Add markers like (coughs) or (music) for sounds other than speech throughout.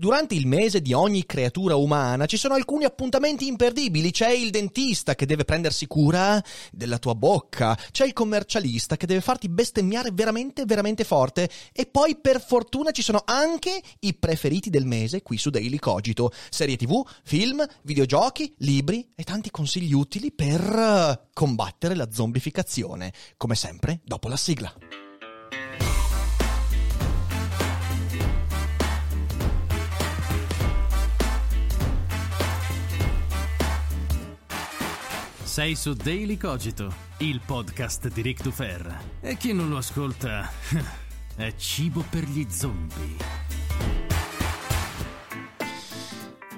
Durante il mese di ogni creatura umana ci sono alcuni appuntamenti imperdibili. C'è il dentista che deve prendersi cura della tua bocca, c'è il commercialista che deve farti bestemmiare veramente, veramente forte. E poi, per fortuna, ci sono anche i preferiti del mese qui su Daily Cogito: serie TV, film, videogiochi, libri e tanti consigli utili per combattere la zombificazione. Come sempre, dopo la sigla. Sei su Daily Cogito, il podcast di Rick Dufer. E chi non lo ascolta (laughs) è cibo per gli zombie.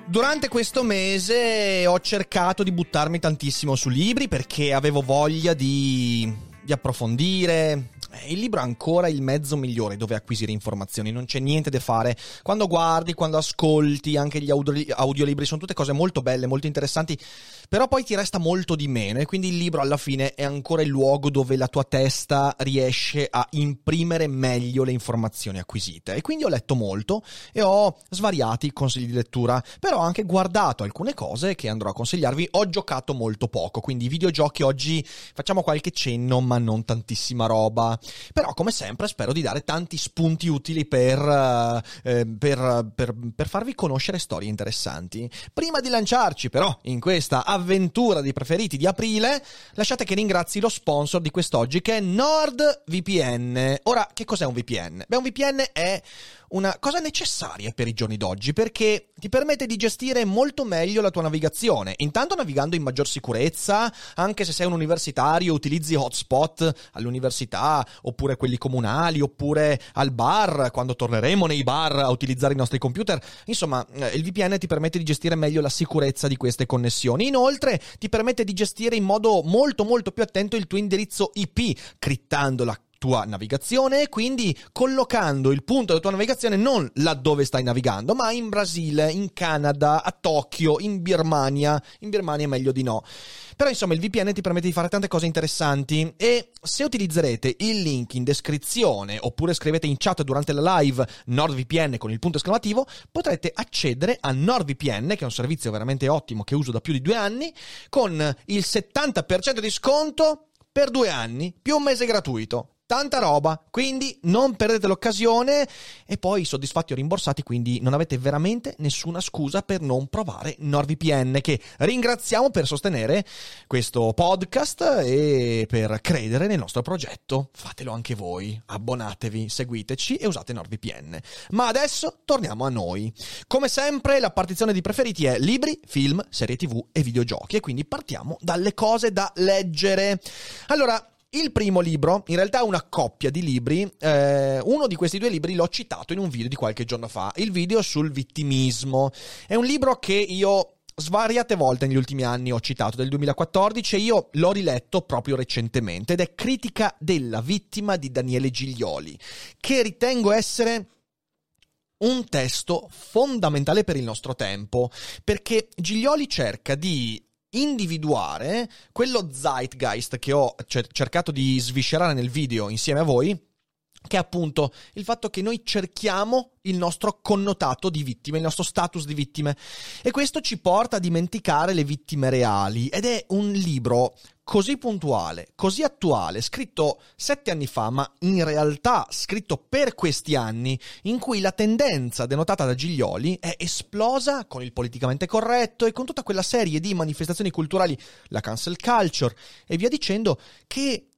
Durante questo mese ho cercato di buttarmi tantissimo su libri perché avevo voglia di, di approfondire, il libro è ancora il mezzo migliore dove acquisire informazioni, non c'è niente da fare. Quando guardi, quando ascolti, anche gli audio, audiolibri sono tutte cose molto belle, molto interessanti, però poi ti resta molto di meno e quindi il libro alla fine è ancora il luogo dove la tua testa riesce a imprimere meglio le informazioni acquisite. E quindi ho letto molto e ho svariati consigli di lettura, però ho anche guardato alcune cose che andrò a consigliarvi. Ho giocato molto poco, quindi i videogiochi oggi facciamo qualche cenno, ma non tantissima roba. Però, come sempre, spero di dare tanti spunti utili per, eh, per, per, per farvi conoscere storie interessanti. Prima di lanciarci, però, in questa avventura di preferiti di aprile, lasciate che ringrazi lo sponsor di quest'oggi, che è NordVPN. Ora, che cos'è un VPN? Beh, un VPN è una cosa necessaria per i giorni d'oggi perché ti permette di gestire molto meglio la tua navigazione. Intanto navigando in maggior sicurezza, anche se sei un universitario, utilizzi hotspot all'università, oppure quelli comunali, oppure al bar, quando torneremo nei bar a utilizzare i nostri computer. Insomma, eh, il VPN ti permette di gestire meglio la sicurezza di queste connessioni. Inoltre, ti permette di gestire in modo molto molto più attento il tuo indirizzo IP, crittando la tua navigazione quindi collocando il punto della tua navigazione non laddove stai navigando, ma in Brasile, in Canada, a Tokyo, in Birmania. In Birmania è meglio di no. Però insomma il VPN ti permette di fare tante cose interessanti e se utilizzerete il link in descrizione oppure scrivete in chat durante la live NordVPN con il punto esclamativo, potrete accedere a NordVPN, che è un servizio veramente ottimo che uso da più di due anni, con il 70% di sconto per due anni più un mese gratuito tanta roba, quindi non perdete l'occasione e poi soddisfatti o rimborsati, quindi non avete veramente nessuna scusa per non provare NordVPN che ringraziamo per sostenere questo podcast e per credere nel nostro progetto. Fatelo anche voi, abbonatevi, seguiteci e usate NordVPN. Ma adesso torniamo a noi. Come sempre la partizione di preferiti è libri, film, serie tv e videogiochi e quindi partiamo dalle cose da leggere. Allora, il primo libro, in realtà una coppia di libri, eh, uno di questi due libri l'ho citato in un video di qualche giorno fa, il video sul vittimismo. È un libro che io svariate volte negli ultimi anni ho citato, del 2014, e io l'ho riletto proprio recentemente, ed è Critica della vittima di Daniele Giglioli, che ritengo essere un testo fondamentale per il nostro tempo, perché Giglioli cerca di individuare quello zeitgeist che ho cercato di sviscerare nel video insieme a voi, che è appunto il fatto che noi cerchiamo il nostro connotato di vittime, il nostro status di vittime. E questo ci porta a dimenticare le vittime reali. Ed è un libro così puntuale, così attuale, scritto sette anni fa, ma in realtà scritto per questi anni, in cui la tendenza denotata da Giglioli è esplosa con il politicamente corretto e con tutta quella serie di manifestazioni culturali, la cancel culture e via dicendo, che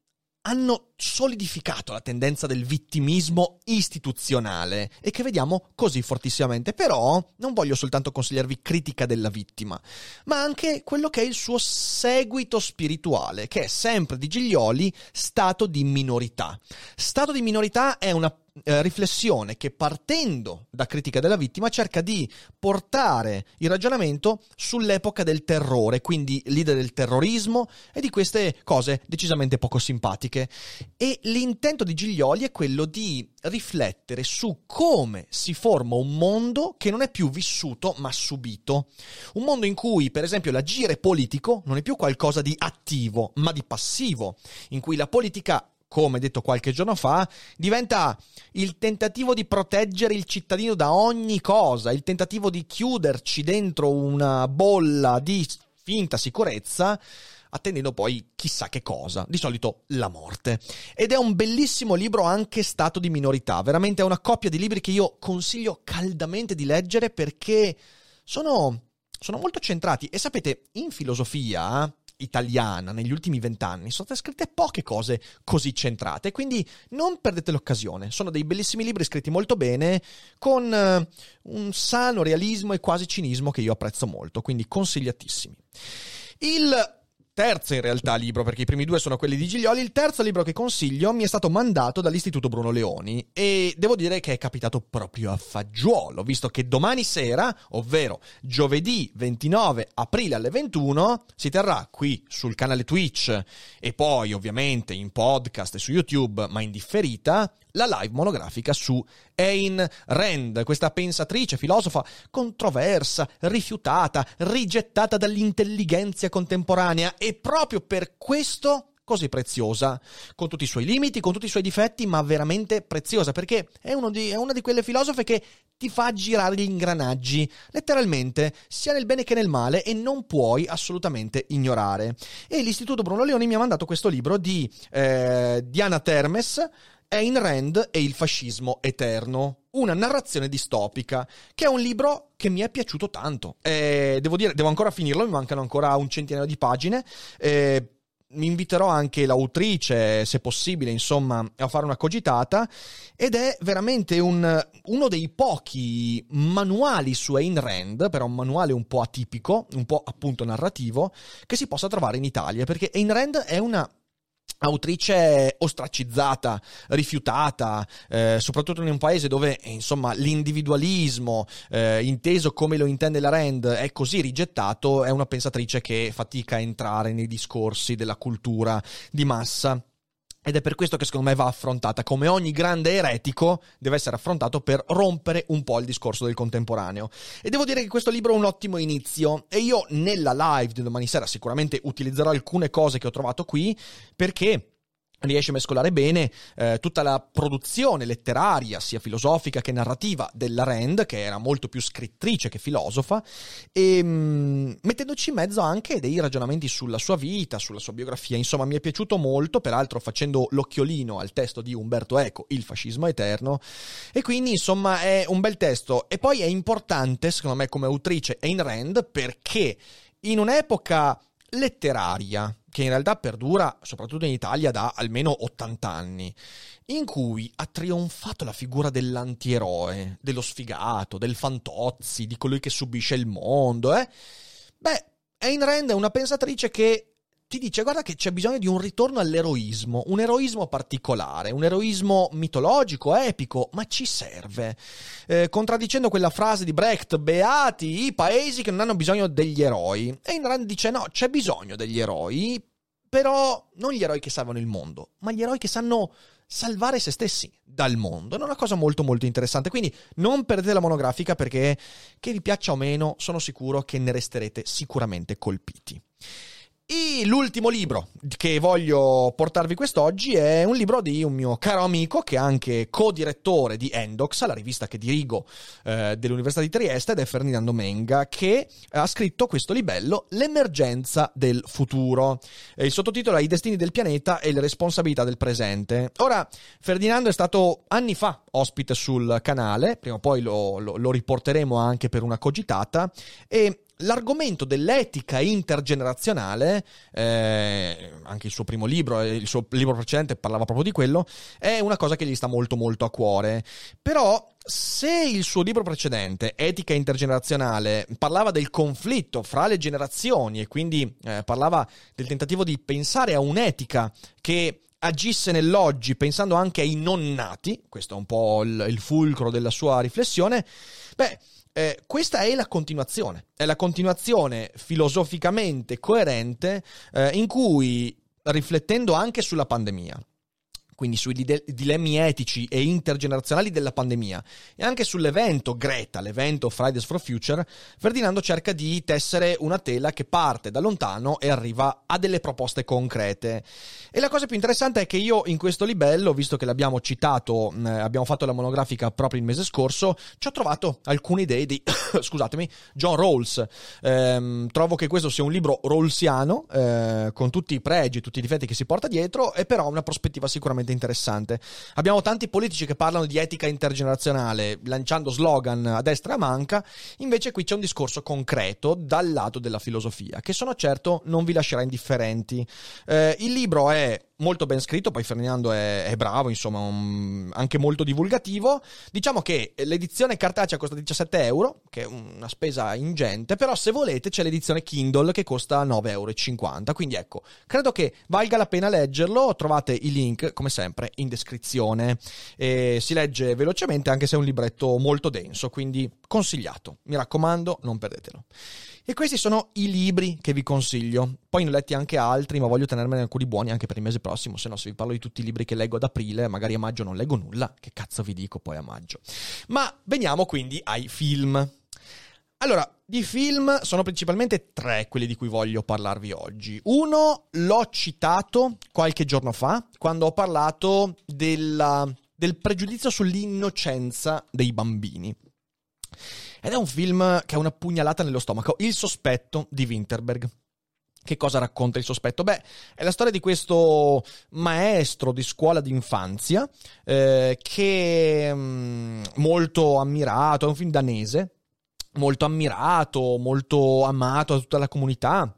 hanno solidificato la tendenza del vittimismo istituzionale e che vediamo così fortissimamente. Però non voglio soltanto consigliarvi critica della vittima, ma anche quello che è il suo seguito spirituale, che è sempre di Giglioli stato di minorità. Stato di minorità è una eh, riflessione che partendo da critica della vittima cerca di portare il ragionamento sull'epoca del terrore, quindi l'idea del terrorismo e di queste cose decisamente poco simpatiche. E l'intento di Giglioli è quello di riflettere su come si forma un mondo che non è più vissuto ma subito. Un mondo in cui, per esempio, l'agire politico non è più qualcosa di attivo ma di passivo, in cui la politica come detto qualche giorno fa, diventa il tentativo di proteggere il cittadino da ogni cosa, il tentativo di chiuderci dentro una bolla di finta sicurezza attendendo poi chissà che cosa, di solito la morte. Ed è un bellissimo libro anche stato di minorità, veramente è una coppia di libri che io consiglio caldamente di leggere perché sono, sono molto centrati e sapete, in filosofia italiana negli ultimi vent'anni sono state scritte poche cose così centrate, quindi non perdete l'occasione. Sono dei bellissimi libri scritti molto bene, con uh, un sano realismo e quasi cinismo che io apprezzo molto, quindi consigliatissimi. Il terzo in realtà libro, perché i primi due sono quelli di Giglioli, il terzo libro che consiglio mi è stato mandato dall'Istituto Bruno Leoni e devo dire che è capitato proprio a fagiolo, visto che domani sera, ovvero giovedì 29 aprile alle 21, si terrà qui sul canale Twitch e poi ovviamente in podcast e su YouTube, ma in differita, la live monografica su Ayn Rand, questa pensatrice, filosofa controversa, rifiutata, rigettata dall'intelligenza contemporanea. E proprio per questo così preziosa, con tutti i suoi limiti, con tutti i suoi difetti, ma veramente preziosa, perché è, di, è, una di quelle filosofe che ti fa girare gli ingranaggi, letteralmente, sia nel bene che nel male, e non puoi assolutamente ignorare. E l'Istituto Bruno Leoni mi ha mandato questo libro di eh, Diana Termes, Ayn Rand e il fascismo eterno, una narrazione distopica, che è un libro che mi è piaciuto tanto. Eh, devo dire, devo ancora finirlo, mi mancano ancora un centinaio di pagine. Eh, mi inviterò anche l'autrice, se possibile, insomma, a fare una cogitata. Ed è veramente un, uno dei pochi manuali su Ayn Rand, però un manuale un po' atipico, un po' appunto narrativo, che si possa trovare in Italia, perché Ayn Rand è una autrice ostracizzata, rifiutata, eh, soprattutto in un paese dove insomma l'individualismo, eh, inteso come lo intende la Rand, è così rigettato, è una pensatrice che fatica a entrare nei discorsi della cultura di massa. Ed è per questo che secondo me va affrontata come ogni grande eretico deve essere affrontato per rompere un po' il discorso del contemporaneo. E devo dire che questo libro è un ottimo inizio e io nella live di domani sera sicuramente utilizzerò alcune cose che ho trovato qui perché riesce a mescolare bene eh, tutta la produzione letteraria, sia filosofica che narrativa, della Rand, che era molto più scrittrice che filosofa, e mh, mm, mettendoci in mezzo anche dei ragionamenti sulla sua vita, sulla sua biografia. Insomma, mi è piaciuto molto, peraltro facendo l'occhiolino al testo di Umberto Eco, Il fascismo eterno, e quindi insomma è un bel testo. E poi è importante, secondo me, come autrice Ayn Rand, perché in un'epoca letteraria, che in realtà perdura soprattutto in Italia da almeno 80 anni, in cui ha trionfato la figura dell'antieroe, dello sfigato, del fantozzi, di colui che subisce il mondo, eh? Beh, Ayn Rand è una pensatrice che ti dice guarda che c'è bisogno di un ritorno all'eroismo, un eroismo particolare, un eroismo mitologico, epico, ma ci serve. Eh, contraddicendo quella frase di Brecht, beati i paesi che non hanno bisogno degli eroi. E Rand dice no, c'è bisogno degli eroi, però non gli eroi che salvano il mondo, ma gli eroi che sanno salvare se stessi dal mondo. È una cosa molto molto interessante, quindi non perdete la monografica perché che vi piaccia o meno, sono sicuro che ne resterete sicuramente colpiti. E l'ultimo libro che voglio portarvi quest'oggi è un libro di un mio caro amico che è anche co-direttore di Endox, la rivista che dirigo eh, dell'Università di Trieste, ed è Ferdinando Menga, che ha scritto questo libello L'emergenza del futuro. il sottotitolo è I destini del pianeta e le responsabilità del presente. Ora, Ferdinando è stato anni fa ospite sul canale, prima o poi lo, lo, lo riporteremo anche per una cogitata, e l'argomento dell'etica intergenerazionale, eh, anche il suo primo libro, eh, il suo libro precedente parlava proprio di quello, è una cosa che gli sta molto molto a cuore. Però se il suo libro precedente, Etica intergenerazionale, parlava del conflitto fra le generazioni e quindi eh, parlava del tentativo di pensare a un'etica che agisse nell'oggi pensando anche ai non nati, questo è un po' il, il fulcro della sua riflessione, beh, eh, questa è la continuazione, è la continuazione filosoficamente coerente eh, in cui, riflettendo anche sulla pandemia, quindi sui dilemmi etici e intergenerazionali della pandemia e anche sull'evento Greta, l'evento Fridays for Future, Ferdinando cerca di tessere una tela che parte da lontano e arriva a delle proposte concrete. E la cosa più interessante è che io in questo libello, visto che l'abbiamo citato, eh, abbiamo fatto la monografica proprio il mese scorso, ci ho trovato alcune idee di, (coughs) scusatemi, John Rawls. Ehm, trovo che questo sia un libro rawlsiano, eh, con tutti i pregi, tutti i difetti che si porta dietro, e però una prospettiva sicuramente estremamente interessante. Abbiamo tanti politici che parlano di etica intergenerazionale, lanciando slogan a destra e a manca, invece qui c'è un discorso concreto dal lato della filosofia, che sono certo non vi lascerà indifferenti. Eh, il libro è molto ben scritto, poi Ferdinando è, è bravo, insomma, un, anche molto divulgativo. Diciamo che l'edizione cartacea costa 17 euro, che è una spesa ingente, però se volete c'è l'edizione Kindle che costa 9,50 euro. Quindi ecco, credo che valga la pena leggerlo, trovate i link, come sempre, in descrizione. E si legge velocemente, anche se è un libretto molto denso, quindi consigliato. Mi raccomando, non perdetelo. E questi sono i libri che vi consiglio. Poi ne ho letti anche altri, ma voglio tenermene alcuni buoni anche per il mese prossimo. Se no, se vi parlo di tutti i libri che leggo ad aprile, magari a maggio non leggo nulla. Che cazzo vi dico poi a maggio? Ma veniamo quindi ai film. Allora, di film sono principalmente tre quelli di cui voglio parlarvi oggi. Uno l'ho citato qualche giorno fa, quando ho parlato della, del pregiudizio sull'innocenza dei bambini. Ed è un film che ha una pugnalata nello stomaco. Il sospetto di Winterberg. Che cosa racconta il sospetto? Beh, è la storia di questo maestro di scuola d'infanzia eh, che è mm, molto ammirato, è un film danese, molto ammirato, molto amato da tutta la comunità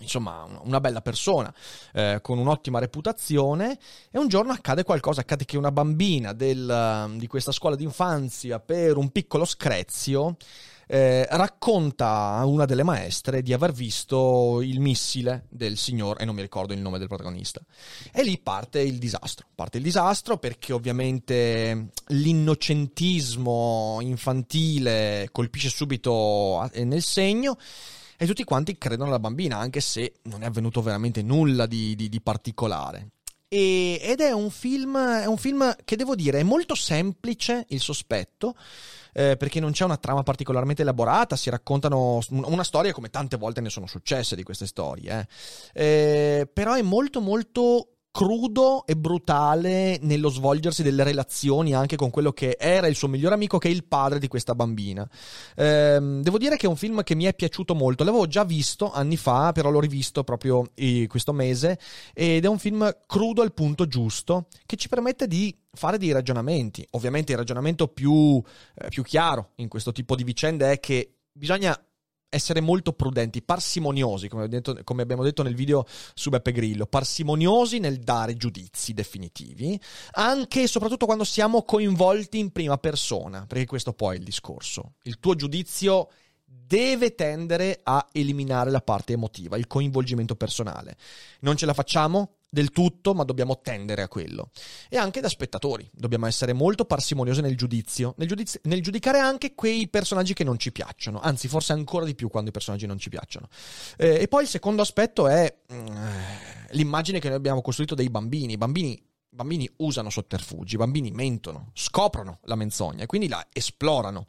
insomma una bella persona eh, con un'ottima reputazione e un giorno accade qualcosa, accade che una bambina del, di questa scuola d'infanzia per un piccolo screzio eh, racconta a una delle maestre di aver visto il missile del signor, e non mi ricordo il nome del protagonista. E lì parte il disastro. Parte il disastro perché ovviamente l'innocentismo infantile colpisce subito nel segno e tutti quanti credono alla bambina, anche se non è avvenuto veramente nulla di, di, di particolare. E, ed è un, film, è un film che devo dire è molto semplice il sospetto. Eh, perché non c'è una trama particolarmente elaborata, si raccontano una storia come tante volte ne sono successe di queste storie, eh. Eh, però è molto molto crudo e brutale nello svolgersi delle relazioni anche con quello che era il suo migliore amico, che è il padre di questa bambina. Ehm, devo dire che è un film che mi è piaciuto molto. L'avevo già visto anni fa, però l'ho rivisto proprio eh, questo mese. Ed è un film crudo al punto giusto, che ci permette di fare dei ragionamenti. Ovviamente il ragionamento più, eh, più chiaro in questo tipo di vicende è che bisogna essere molto prudenti, parsimoniosi, come, detto, come, abbiamo detto nel video su Beppe Grillo, parsimoniosi nel dare giudizi definitivi, anche e soprattutto quando siamo coinvolti in prima persona, perché questo poi è il discorso. Il tuo giudizio deve tendere a eliminare la parte emotiva, il coinvolgimento personale. Non ce la facciamo? Del tutto, ma dobbiamo tendere a quello. E anche da spettatori, dobbiamo essere molto parsimoniosi nel giudizio, nel, giudizio, nel giudicare anche quei personaggi che non ci piacciono, anzi forse ancora di più quando i personaggi non ci piacciono. Eh, e poi il secondo aspetto è mm, l'immagine che noi abbiamo costruito dei bambini. I bambini bambini usano sotterfugi, i bambini mentono, scoprono la menzogna e quindi la esplorano.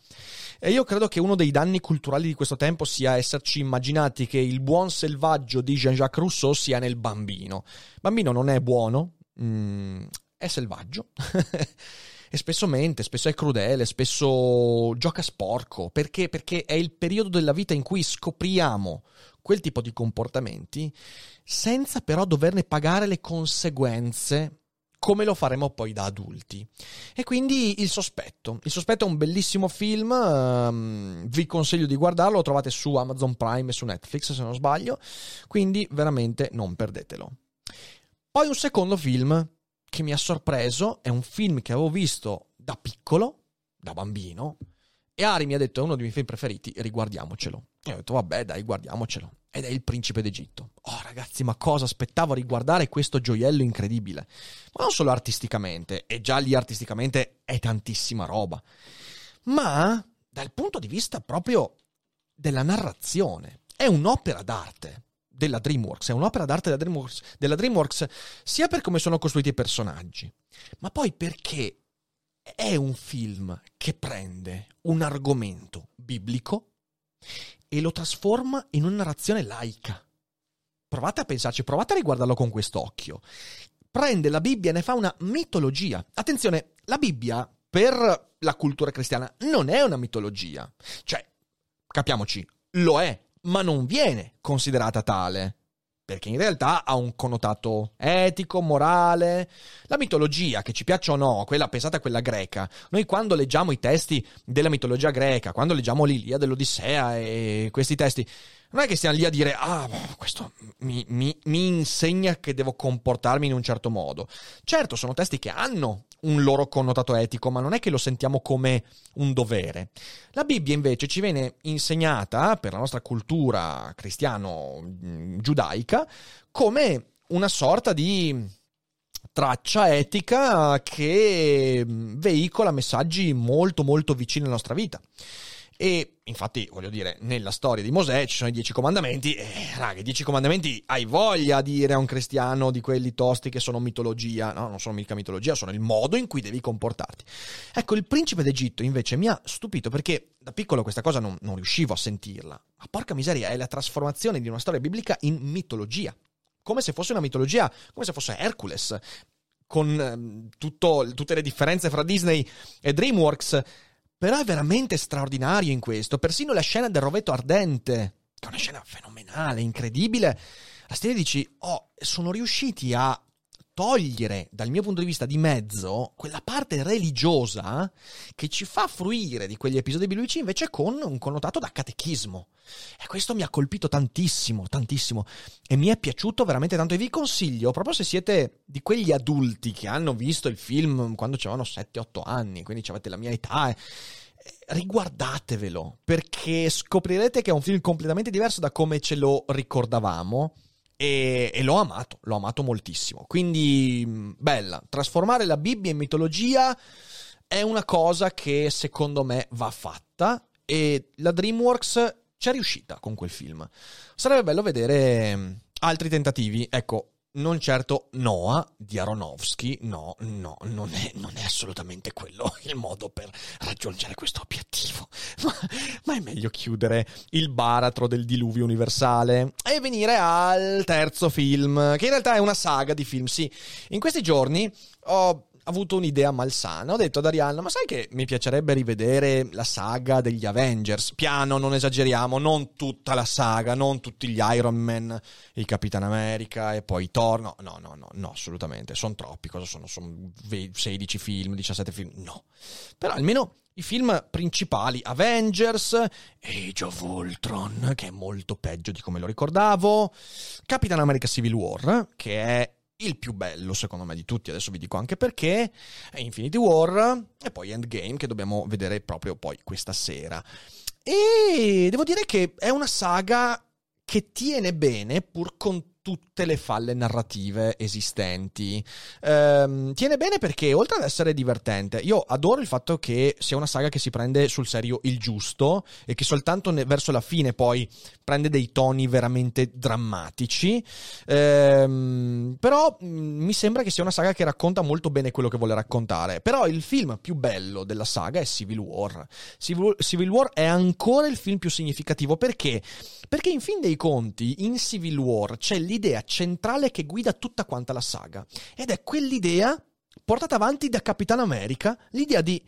E io credo che uno dei danni culturali di questo tempo sia esserci immaginati che il buon selvaggio di Jean-Jacques Rousseau sia nel bambino. Il bambino non è buono, mm, è selvaggio. (laughs) e spesso mente, spesso è crudele, spesso gioca sporco, perché? Perché è il periodo della vita in cui scopriamo quel tipo di comportamenti senza però doverne pagare le conseguenze come lo faremo poi da adulti. E quindi Il Sospetto. Il Sospetto è un bellissimo film, um, vi consiglio di guardarlo, lo trovate su Amazon Prime e su Netflix se non sbaglio, quindi veramente non perdetelo. Poi un secondo film che mi ha sorpreso, è un film che avevo visto da piccolo, da bambino, e Ari mi ha detto è uno dei miei film preferiti, riguardiamocelo. E ho detto vabbè dai, guardiamocelo. Ed è il principe d'Egitto. Oh ragazzi, ma cosa aspettavo a riguardare questo gioiello incredibile? Ma non solo artisticamente, e già lì artisticamente è tantissima roba, ma dal punto di vista proprio della narrazione. È un'opera d'arte della DreamWorks, è un'opera d'arte della DreamWorks, della DreamWorks sia per come sono costruiti i personaggi, ma poi perché è un film che prende un argomento biblico e lo trasforma in una narrazione laica. Provate a pensarci, provate a riguardarlo con quest'occhio. Prende la Bibbia e ne fa una mitologia. Attenzione, la Bibbia per la cultura cristiana non è una mitologia. Cioè, capiamoci, lo è, ma non viene considerata tale perché in realtà ha un connotato etico, morale. La mitologia, che ci piaccia o no, quella, pensate a quella greca, noi quando leggiamo i testi della mitologia greca, quando leggiamo l'Ilia dell'Odissea e questi testi, non è che stiamo lì a dire, ah, questo mi, mi, mi insegna che devo comportarmi in un certo modo. Certo, sono testi che hanno un loro connotato etico, ma non è che lo sentiamo come un dovere. La Bibbia invece ci viene insegnata per la nostra cultura cristiano-giudaica come una sorta di traccia etica che veicola messaggi molto molto vicini alla nostra vita. E infatti, voglio dire, nella storia di Mosè ci sono i dieci comandamenti. E, raga, i dieci comandamenti hai voglia di dire a un cristiano di quelli tosti che sono mitologia. No, non sono mica mitologia, sono il modo in cui devi comportarti. Ecco, il principe d'Egitto invece mi ha stupito perché da piccolo questa cosa non, non riuscivo a sentirla. Ma porca miseria, è la trasformazione di una storia biblica in mitologia. Come se fosse una mitologia, come se fosse Hercules con eh, tutto, tutte le differenze fra Disney e DreamWorks, però è veramente straordinario in questo. Persino la scena del rovetto ardente, che è una scena fenomenale, incredibile. La stile dici, oh, sono riusciti a togliere dal mio punto di vista di mezzo quella parte religiosa che ci fa fruire di quegli episodi biblici invece con un connotato da catechismo. E questo mi ha colpito tantissimo, tantissimo. E mi è piaciuto veramente tanto. E vi consiglio, proprio se siete di quegli adulti che hanno visto il film quando avevano 7-8 anni, quindi avete la mia età. Eh, riguardatevelo perché scoprirete che è un film completamente diverso da come ce lo ricordavamo e, e, l'ho amato, l'ho amato moltissimo. Quindi, mm, bella. Trasformare la Bibbia in mitologia è una cosa che secondo me va fatta e la DreamWorks ci è riuscita con quel film. Sarebbe bello vedere mm, altri tentativi. Ecco, non certo Noah di Aronofsky, no, no, non è, non è, assolutamente quello (laughs) il modo per raggiungere questo obiettivo. (laughs) Ma, ma, è meglio chiudere il baratro del diluvio universale e venire al terzo film, che in realtà è una saga di film. Sì, in questi giorni ho avuto un'idea malsana. Ho detto ad Arianna, ma sai che mi piacerebbe rivedere la saga degli Avengers? Piano, non esageriamo, non tutta la saga, non tutti gli Iron Man, il Capitan America e poi Thor. No, no, no, no, no assolutamente. Sono troppi, cosa sono? Sono 16 film, 17 film? No. Però almeno i film principali, Avengers, Age of Ultron, che è molto peggio di come lo ricordavo, Capitan America Civil War, che è il più bello secondo me di tutti, adesso vi dico anche perché, è Infinity War e poi Endgame che dobbiamo vedere proprio poi questa sera. E devo dire che è una saga che tiene bene pur con tutte le falle narrative esistenti. Ehm, tiene bene perché, oltre ad essere divertente, io adoro il fatto che sia una saga che si prende sul serio il giusto e che soltanto ne- verso la fine poi prende dei toni veramente drammatici. Ehm, però mm, mi sembra che sia una saga che racconta molto bene quello che vuole raccontare. Però il film più bello della saga è Civil War. Civil, Civil War è ancora il film più significativo perché? Perché in fin dei conti, in Civil War c'è lì l'idea centrale che guida tutta quanta la saga. Ed è quell'idea portata avanti da Capitan America, l'idea di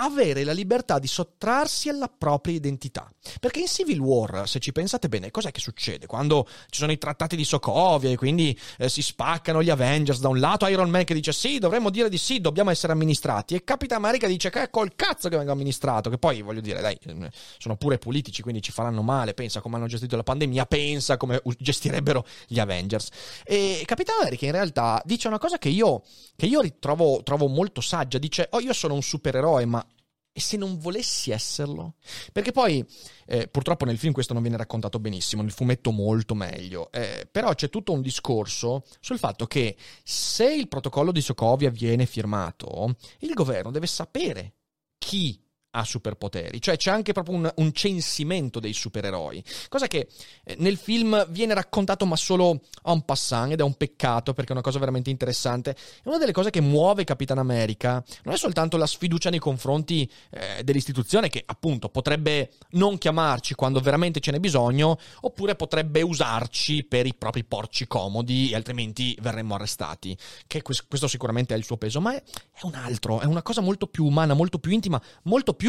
avere la libertà di sottrarsi alla propria identità. Perché in Civil War, se ci pensate bene, cos'è che succede? Quando ci sono i trattati di Sokovia e quindi eh, si spaccano gli Avengers, da un lato Iron Man che dice sì, dovremmo dire di sì, dobbiamo essere amministrati, e Capitan America dice che è col cazzo che venga amministrato, che poi voglio dire, dai, eh, sono pure politici, quindi ci faranno male, pensa come hanno gestito la pandemia, pensa come gestirebbero gli Avengers. E Capitan America in realtà dice una cosa che io, che io ritrovo trovo molto saggia, dice, oh io sono un supereroe, ma E se non volessi esserlo? Perché poi, eh, purtroppo nel film questo non viene raccontato benissimo, nel fumetto molto meglio, eh, però c'è tutto un discorso sul fatto che se il protocollo di Sokovia viene firmato, il governo deve sapere chi ha superpoteri, cioè c'è anche proprio un, un censimento dei supereroi, cosa che eh, nel film viene raccontato ma solo un passant ed è un peccato perché è una cosa veramente interessante. È una delle cose che muove Capitan America, non è soltanto la sfiducia nei confronti eh, dell'istituzione che appunto potrebbe non chiamarci quando veramente ce n'è bisogno, oppure potrebbe usarci per i propri porci comodi e altrimenti verremmo arrestati, che questo sicuramente ha il suo peso, ma è, è un altro, è una cosa molto più umana, molto più intima, molto più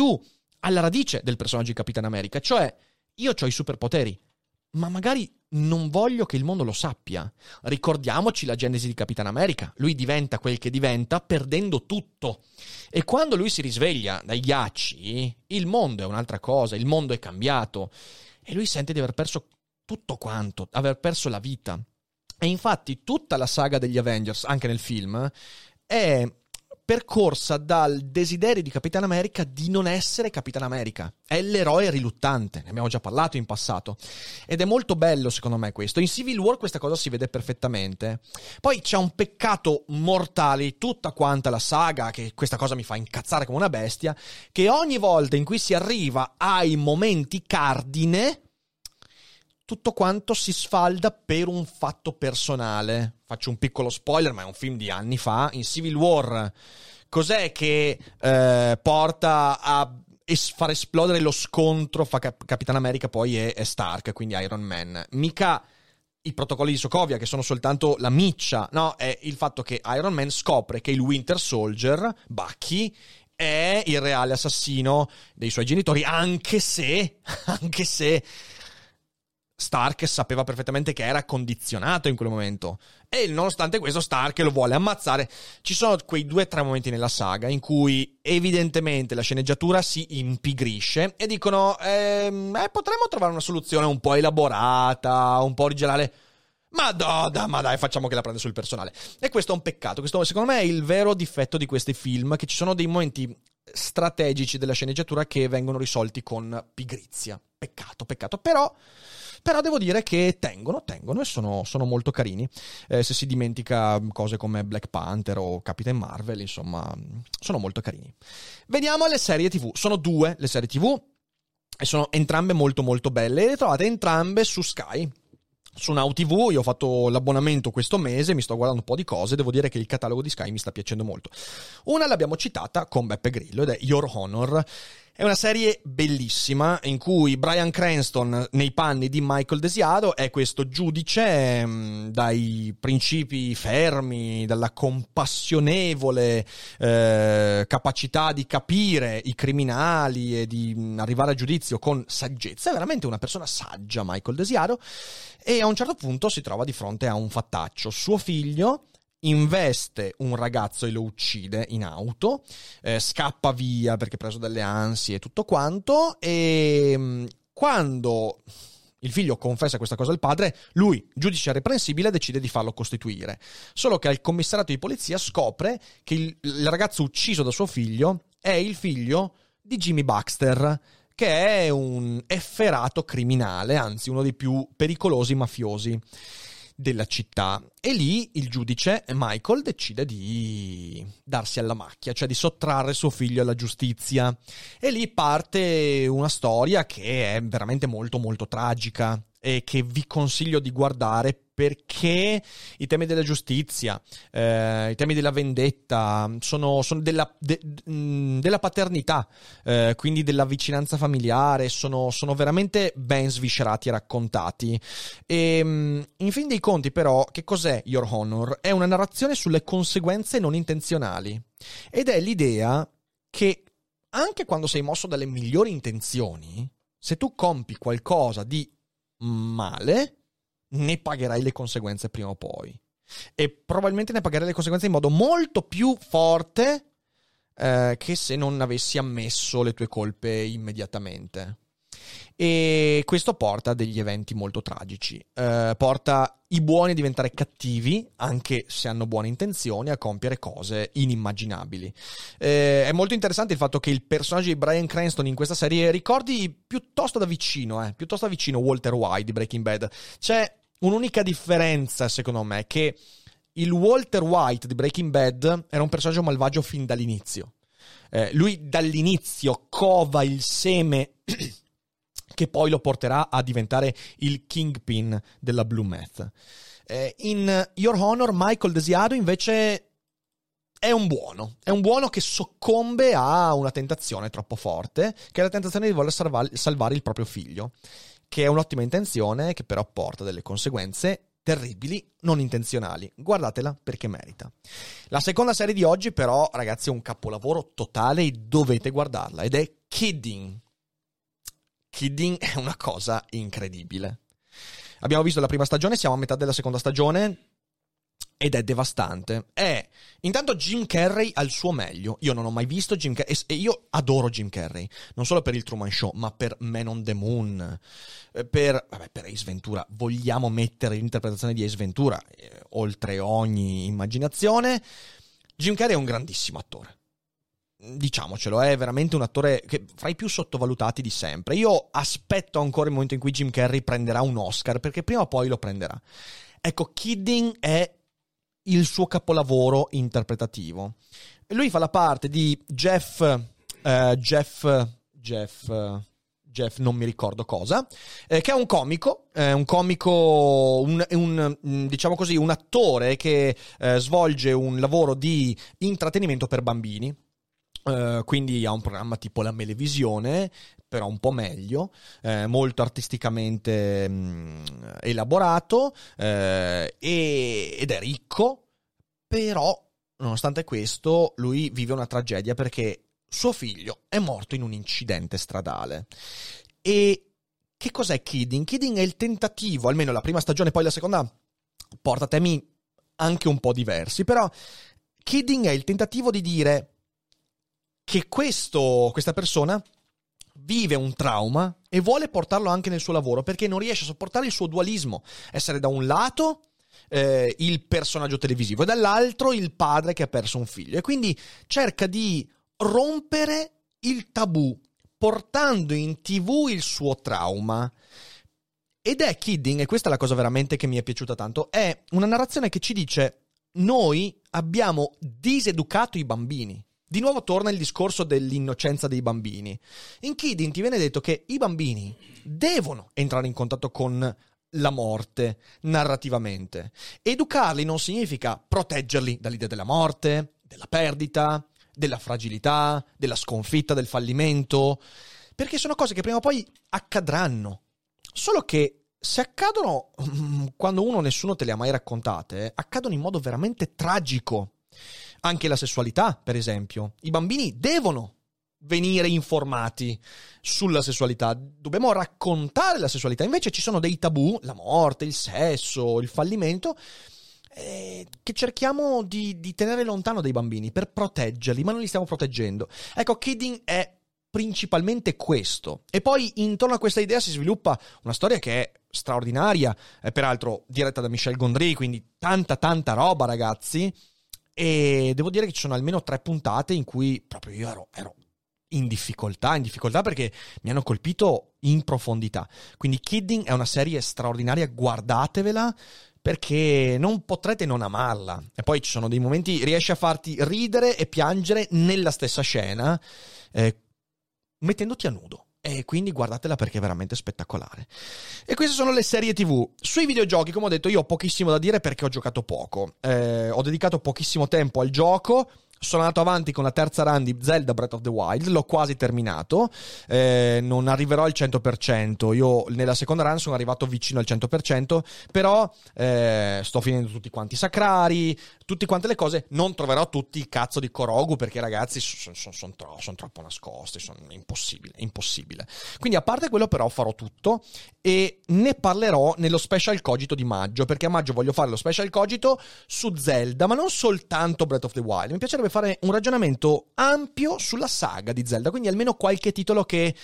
alla radice del personaggio di Capitan America, cioè io ho i superpoteri, ma magari non voglio che il mondo lo sappia. Ricordiamoci la genesi di Capitan America. Lui diventa quel che diventa perdendo tutto. E quando lui si risveglia dai ghiacci, il mondo è un'altra cosa, il mondo è cambiato. E lui sente di aver perso tutto quanto, aver perso la vita. E infatti tutta la saga degli Avengers, anche nel film, è percorsa dal desiderio di Capitan America di non essere Capitan America. È l'eroe riluttante, ne abbiamo già parlato in passato. Ed è molto bello secondo me questo. In Civil War questa cosa si vede perfettamente. Poi c'è un peccato mortale, tutta quanta la saga, che questa cosa mi fa incazzare come una bestia, che ogni volta in cui si arriva ai momenti cardine tutto quanto si sfalda per un fatto personale. Faccio un piccolo spoiler, ma è un film di anni fa. In Civil War, cos'è che eh, porta a es- far esplodere lo scontro fra Cap- Capitan America poi e-, e Stark, quindi Iron Man? Mica i protocolli di Sokovia, che sono soltanto la miccia, no? È il fatto che Iron Man scopre che il Winter Soldier, Bucky, è il reale assassino dei suoi genitori, anche se, (laughs) anche se Stark sapeva perfettamente che era condizionato in quel momento. E nonostante questo, Stark lo vuole ammazzare. Ci sono quei due o tre momenti nella saga in cui evidentemente la sceneggiatura si impigrisce e dicono: ehm, eh, potremmo trovare una soluzione un po' elaborata, un po' originale. Ma, do, da, ma dai, facciamo che la prende sul personale. E questo è un peccato. Questo, secondo me, è il vero difetto di questi film: che ci sono dei momenti strategici della sceneggiatura che vengono risolti con pigrizia. Peccato, peccato. Però però devo dire che tengono, tengono e sono, sono molto carini. Eh, se si dimentica cose come Black Panther o Capitan Marvel, insomma, sono molto carini. Veniamo alle serie TV. Sono due le serie TV e sono entrambe molto molto belle le trovate entrambe su Sky su Now TV, io ho fatto l'abbonamento questo mese, mi sto guardando un po' di cose, devo dire che il catalogo di Sky mi sta piacendo molto. Una l'abbiamo citata con Beppe Grillo ed è Your Honor. È una serie bellissima in cui Brian Cranston, nei panni di Michael Desiado, è questo giudice mm, dai principi fermi, dalla compassionevole eh, capacità di capire i criminali e di mm, arrivare a giudizio con saggezza. È veramente una persona saggia, Michael Desiado. E a un certo punto si trova di fronte a un fattaccio. Suo figlio investe un ragazzo e lo uccide in auto, eh, scappa via perché preso delle ansie e tutto quanto, e mm, quando il figlio confessa questa cosa al padre, lui, giudice irreprensibile, decide di farlo costituire. Solo che al commissariato di polizia scopre che il, il ragazzo ucciso da suo figlio è il figlio di Jimmy Baxter, che è un efferato criminale, anzi uno dei più pericolosi mafiosi della città. E lì il giudice Michael decide di darsi alla macchia, cioè di sottrarre suo figlio alla giustizia. E lì parte una storia che è veramente molto molto tragica e che vi consiglio di guardare perché i temi della giustizia, eh, i temi della vendetta, sono, sono della, de, della, paternità, eh, quindi della vicinanza familiare, sono, sono, veramente ben sviscerati e raccontati. E, in fin dei conti, però, che cos'è Your Honor? È una narrazione sulle conseguenze non intenzionali ed è l'idea che anche quando sei mosso dalle migliori intenzioni, se tu compi qualcosa di male, ne pagherai le conseguenze prima o poi. E probabilmente ne pagherai le conseguenze in modo molto più forte eh, che se non avessi ammesso le tue colpe immediatamente. E questo porta a degli eventi molto tragici. Eh, porta i buoni a diventare cattivi, anche se hanno buone intenzioni, a compiere cose inimmaginabili. Eh, è molto interessante il fatto che il personaggio di Brian Cranston in questa serie ricordi piuttosto da vicino, eh, piuttosto da vicino Walter White di Breaking Bad. C'è un'unica differenza, secondo me, che il Walter White di Breaking Bad era un personaggio malvagio fin dall'inizio. Eh, lui dall'inizio cova il seme che poi lo porterà a diventare il kingpin della Blue Meth. Eh, in Your Honor, Michael Desiado invece è un buono, è un buono che soccombe a una tentazione troppo forte, che è la tentazione di voler salvare, salvare il proprio figlio, che è un'ottima intenzione che però porta delle conseguenze terribili, non intenzionali. Guardatela perché merita. La seconda serie di oggi, però, ragazzi, è un capolavoro totale e dovete guardarla ed è Kidding. Kidding è una cosa incredibile. Abbiamo visto la prima stagione, siamo a metà della seconda stagione ed è devastante. È intanto Jim Carrey al suo meglio. Io non ho mai visto Jim Carrey e io adoro Jim Carrey, non solo per il Truman Show, ma per Man on the Moon, eh, per vabbè, per Ace Ventura. Vogliamo mettere l'interpretazione di Ace Ventura eh, oltre ogni immaginazione. Jim Carrey è un grandissimo attore diciamocelo, è veramente un attore che fra i più sottovalutati di sempre. Io aspetto ancora il momento in cui Jim Carrey prenderà un Oscar, perché prima o poi lo prenderà. Ecco, Kidding è il suo capolavoro interpretativo. Lui fa la parte di Jeff, uh, Jeff, Jeff, Jeff, non mi ricordo cosa, eh, che è un comico, eh, un comico, un, un, mm, diciamo così, un attore che eh, svolge un lavoro di intrattenimento per bambini. Uh, quindi ha un programma tipo la Melevisione, però un po' meglio, eh, molto artisticamente mh, mm, elaborato eh, e, ed è ricco, però nonostante questo lui vive una tragedia perché suo figlio è morto in un incidente stradale. E che cos'è Kidding? Kidding è il tentativo, almeno la prima stagione, poi la seconda porta temi anche un po' diversi, però Kidding è il tentativo di dire che questo, questa persona vive un trauma e vuole portarlo anche nel suo lavoro perché non riesce a sopportare il suo dualismo. Essere da un lato eh, il personaggio televisivo e dall'altro il padre che ha perso un figlio. E quindi cerca di rompere il tabù portando in tv il suo trauma. Ed è Kidding, e questa è la cosa veramente che mi è piaciuta tanto, è una narrazione che ci dice noi abbiamo diseducato i bambini. Di nuovo torna il discorso dell'innocenza dei bambini. In Kidding ti viene detto che i bambini devono entrare in contatto con la morte narrativamente. Educarli non significa proteggerli dall'idea della morte, della perdita, della fragilità, della sconfitta, del fallimento, perché sono cose che prima o poi accadranno. Solo che se accadono mm, quando uno nessuno te le ha mai raccontate, accadono in modo veramente tragico. Anche la sessualità, per esempio. I bambini devono venire informati sulla sessualità, dobbiamo raccontare la sessualità. Invece ci sono dei tabù, la morte, il sesso, il fallimento, eh, che cerchiamo di, di, tenere lontano dai bambini per proteggerli, ma non li stiamo proteggendo. Ecco, Kidding è principalmente questo. E poi intorno a questa idea si sviluppa una storia che è straordinaria, è peraltro diretta da Michel Gondry, quindi tanta tanta roba ragazzi e devo dire che ci sono almeno tre puntate in cui proprio io ero, ero in difficoltà, in difficoltà perché mi hanno colpito in profondità. Quindi Kidding è una serie straordinaria, guardatevela perché non potrete non amarla. E poi ci sono dei momenti, riesce a farti ridere e piangere nella stessa scena, eh, mettendoti a nudo. E quindi guardatela perché è veramente spettacolare. E queste sono le serie TV. Sui videogiochi, come ho detto, io ho pochissimo da dire perché ho giocato poco. Eh, ho dedicato pochissimo tempo al gioco sono andato avanti con la terza run di Zelda Breath of the Wild, l'ho quasi terminato, eh, non arriverò al 100%, io nella seconda run sono arrivato vicino al 100%, però eh, sto finendo tutti quanti i sacrari, tutte quante le cose, non troverò tutti il cazzo di Korogu perché ragazzi sono son, son tro- son troppo nascosti, sono impossibile, impossibile. Quindi a parte quello però farò tutto e ne parlerò nello special cogito di maggio, perché a maggio voglio fare lo special cogito su Zelda, ma non soltanto Breath of the Wild, mi piacerebbe fare un ragionamento ampio sulla saga di Zelda, quindi almeno qualche titolo che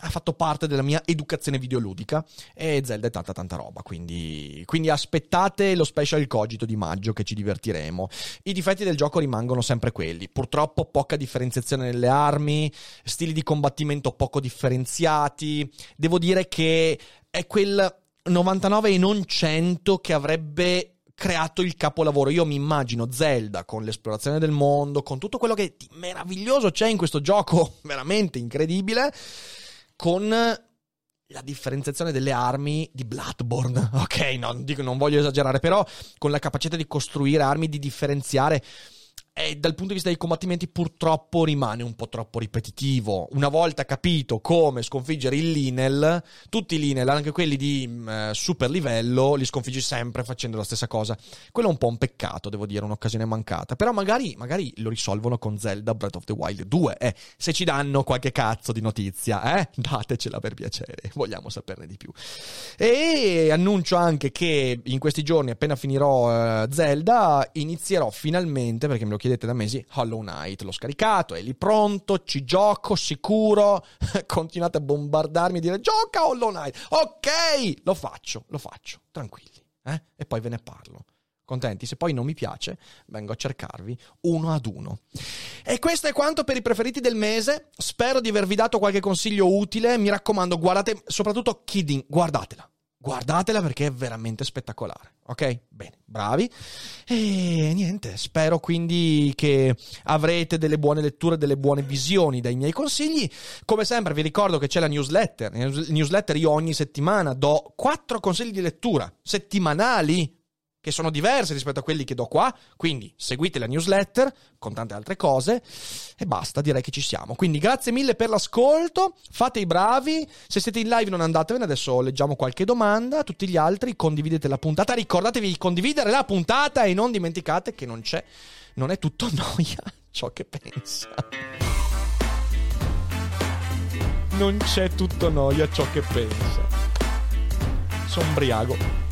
ha fatto parte della mia educazione videoludica e Zelda è tanta tanta roba, quindi, quindi aspettate lo special cogito di maggio che ci divertiremo. I difetti del gioco rimangono sempre quelli, purtroppo poca differenziazione nelle armi, stili di combattimento poco differenziati, devo dire che è quel 99 e non 100 che avrebbe creato il capolavoro. Io mi immagino Zelda con l'esplorazione del mondo, con tutto quello che di meraviglioso c'è in questo gioco, (laughs) veramente incredibile, con la differenziazione delle armi di Bloodborne. (laughs) Ok, non, dico, non voglio esagerare, però con la capacità di costruire armi, di differenziare e dal punto di vista dei combattimenti purtroppo rimane un po' troppo ripetitivo. Una volta capito come sconfiggere il Linel, tutti i Linel, anche quelli di uh, super livello, li sconfiggi sempre facendo la stessa cosa. Quello è un po' un peccato, devo dire, un'occasione mancata. Però magari, magari lo risolvono con Zelda Breath of the Wild 2. Eh, se ci danno qualche cazzo di notizia, eh, datecela per piacere, vogliamo saperne di più. E annuncio anche che in questi giorni, appena finirò uh, Zelda, inizierò finalmente, perché me lo chiedete da mesi, Hollow Knight. L'ho scaricato, è lì pronto, ci gioco, sicuro. (laughs) Continuate a bombardarmi e dire gioca Hollow Knight. Ok, lo faccio, lo faccio, tranquilli. Eh? E poi ve ne parlo. Contenti? Se poi non mi piace, vengo a cercarvi uno ad uno. E questo è quanto per i preferiti del mese. Spero di avervi dato qualche consiglio utile. Mi raccomando, guardate, soprattutto Kidding, guardatela guardatela perché è veramente spettacolare. Ok? Bene, bravi. E niente, spero quindi che avrete delle buone letture, delle buone visioni dai miei consigli. Come sempre vi ricordo che c'è la newsletter. Newsletter io ogni settimana do quattro consigli di lettura settimanali che sono diverse rispetto a quelli che do qua, quindi seguite la newsletter con tante altre cose e basta, direi che ci siamo. Quindi grazie mille per l'ascolto, fate i bravi, se siete in live non andatevene, adesso leggiamo qualche domanda, tutti gli altri condividete la puntata, ricordatevi di condividere la puntata e non dimenticate che non c'è, non è tutto (laughs) noia ciò che pensa. Non c'è tutto noia ciò che pensa. Sombriago.